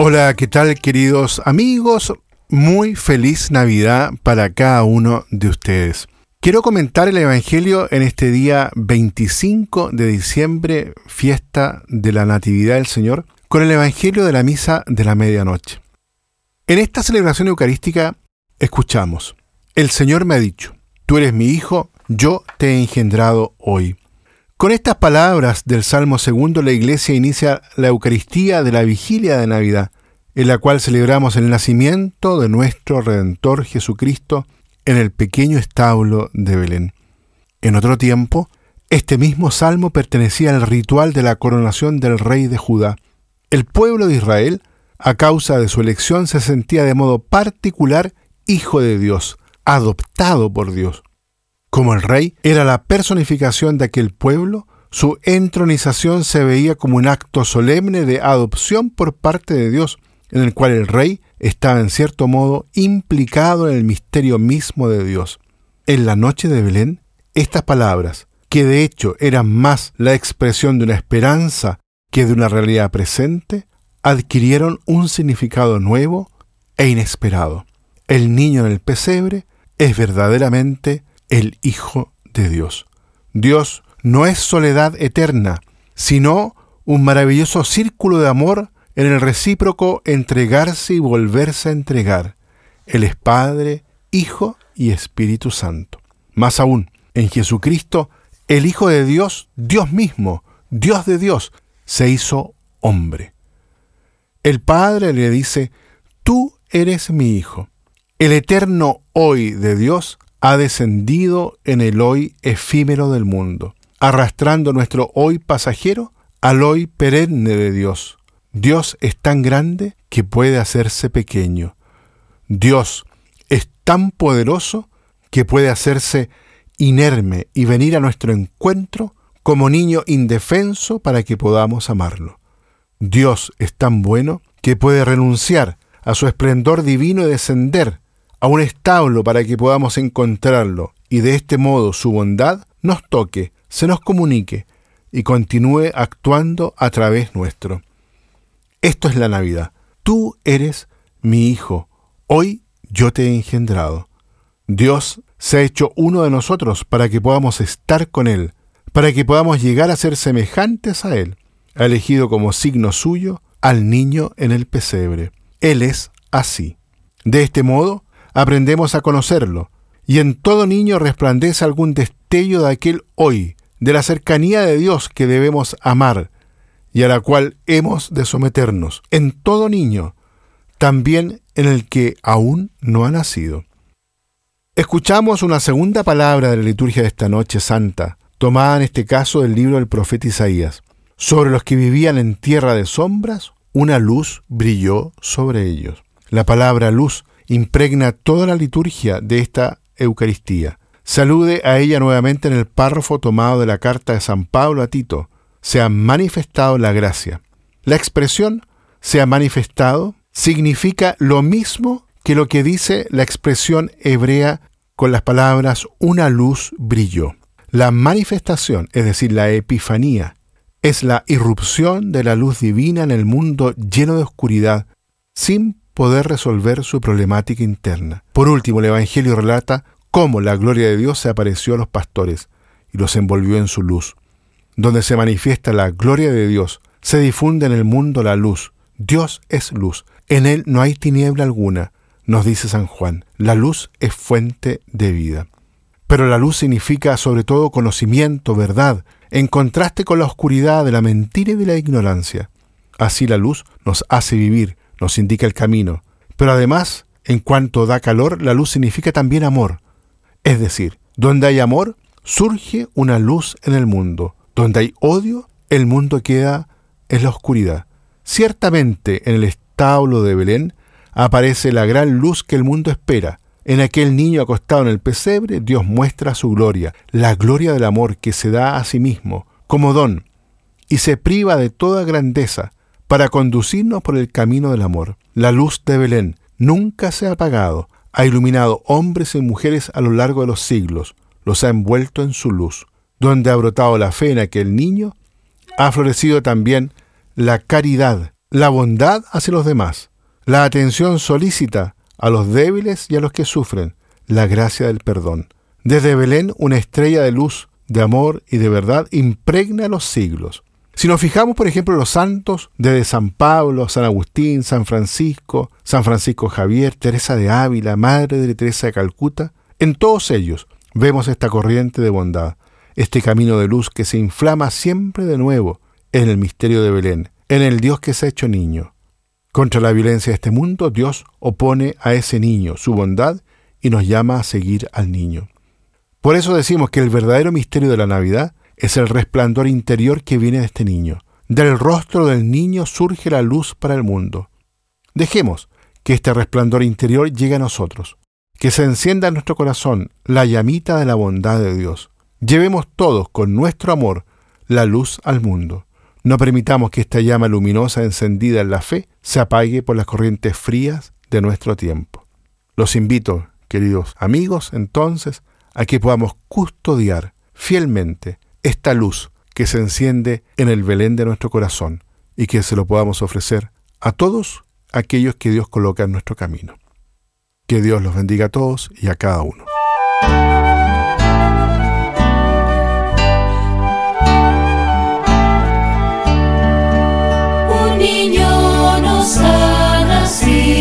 Hola, ¿qué tal queridos amigos? Muy feliz Navidad para cada uno de ustedes. Quiero comentar el Evangelio en este día 25 de diciembre, fiesta de la Natividad del Señor, con el Evangelio de la Misa de la Medianoche. En esta celebración eucarística escuchamos, el Señor me ha dicho, tú eres mi Hijo, yo te he engendrado hoy. Con estas palabras del Salmo segundo, la Iglesia inicia la Eucaristía de la vigilia de Navidad, en la cual celebramos el nacimiento de nuestro Redentor Jesucristo en el pequeño establo de Belén. En otro tiempo, este mismo salmo pertenecía al ritual de la coronación del rey de Judá. El pueblo de Israel, a causa de su elección, se sentía de modo particular hijo de Dios, adoptado por Dios. Como el rey era la personificación de aquel pueblo, su entronización se veía como un acto solemne de adopción por parte de Dios, en el cual el rey estaba en cierto modo implicado en el misterio mismo de Dios. En la noche de Belén, estas palabras, que de hecho eran más la expresión de una esperanza que de una realidad presente, adquirieron un significado nuevo e inesperado. El niño en el pesebre es verdaderamente el Hijo de Dios. Dios no es soledad eterna, sino un maravilloso círculo de amor en el recíproco entregarse y volverse a entregar. Él es Padre, Hijo y Espíritu Santo. Más aún, en Jesucristo, el Hijo de Dios, Dios mismo, Dios de Dios, se hizo hombre. El Padre le dice, tú eres mi Hijo. El eterno hoy de Dios ha descendido en el hoy efímero del mundo, arrastrando nuestro hoy pasajero al hoy perenne de Dios. Dios es tan grande que puede hacerse pequeño. Dios es tan poderoso que puede hacerse inerme y venir a nuestro encuentro como niño indefenso para que podamos amarlo. Dios es tan bueno que puede renunciar a su esplendor divino y descender a un establo para que podamos encontrarlo y de este modo su bondad nos toque, se nos comunique y continúe actuando a través nuestro. Esto es la Navidad. Tú eres mi Hijo. Hoy yo te he engendrado. Dios se ha hecho uno de nosotros para que podamos estar con Él, para que podamos llegar a ser semejantes a Él. Ha elegido como signo suyo al niño en el pesebre. Él es así. De este modo, aprendemos a conocerlo, y en todo niño resplandece algún destello de aquel hoy, de la cercanía de Dios que debemos amar y a la cual hemos de someternos, en todo niño, también en el que aún no ha nacido. Escuchamos una segunda palabra de la liturgia de esta noche santa, tomada en este caso del libro del profeta Isaías. Sobre los que vivían en tierra de sombras, una luz brilló sobre ellos. La palabra luz impregna toda la liturgia de esta Eucaristía. Salude a ella nuevamente en el párrafo tomado de la carta de San Pablo a Tito. Se ha manifestado la gracia. La expresión se ha manifestado significa lo mismo que lo que dice la expresión hebrea con las palabras una luz brilló. La manifestación, es decir, la epifanía, es la irrupción de la luz divina en el mundo lleno de oscuridad, sin poder resolver su problemática interna. Por último, el Evangelio relata cómo la gloria de Dios se apareció a los pastores y los envolvió en su luz. Donde se manifiesta la gloria de Dios, se difunde en el mundo la luz. Dios es luz. En él no hay tiniebla alguna, nos dice San Juan. La luz es fuente de vida. Pero la luz significa sobre todo conocimiento, verdad, en contraste con la oscuridad de la mentira y de la ignorancia. Así la luz nos hace vivir, nos indica el camino. Pero además, en cuanto da calor, la luz significa también amor. Es decir, donde hay amor, surge una luz en el mundo. Donde hay odio, el mundo queda en la oscuridad. Ciertamente, en el establo de Belén aparece la gran luz que el mundo espera. En aquel niño acostado en el pesebre, Dios muestra su gloria, la gloria del amor que se da a sí mismo, como don, y se priva de toda grandeza, para conducirnos por el camino del amor. La luz de Belén nunca se ha apagado, ha iluminado hombres y mujeres a lo largo de los siglos, los ha envuelto en su luz. Donde ha brotado la fe en aquel niño, ha florecido también la caridad la bondad hacia los demás, la atención solícita a los débiles y a los que sufren, la gracia del perdón. Desde Belén una estrella de luz, de amor y de verdad impregna los siglos. Si nos fijamos, por ejemplo, los santos desde San Pablo, San Agustín, San Francisco, San Francisco Javier, Teresa de Ávila, Madre de Teresa de Calcuta, en todos ellos vemos esta corriente de bondad, este camino de luz que se inflama siempre de nuevo en el misterio de Belén, en el Dios que se ha hecho niño. Contra la violencia de este mundo, Dios opone a ese niño su bondad y nos llama a seguir al niño. Por eso decimos que el verdadero misterio de la Navidad es el resplandor interior que viene de este niño. Del rostro del niño surge la luz para el mundo. Dejemos que este resplandor interior llegue a nosotros, que se encienda en nuestro corazón la llamita de la bondad de Dios. Llevemos todos con nuestro amor la luz al mundo. No permitamos que esta llama luminosa encendida en la fe se apague por las corrientes frías de nuestro tiempo. Los invito, queridos amigos, entonces, a que podamos custodiar fielmente esta luz que se enciende en el Belén de nuestro corazón y que se lo podamos ofrecer a todos aquellos que Dios coloca en nuestro camino. Que Dios los bendiga a todos y a cada uno. Un niño nos ha nacido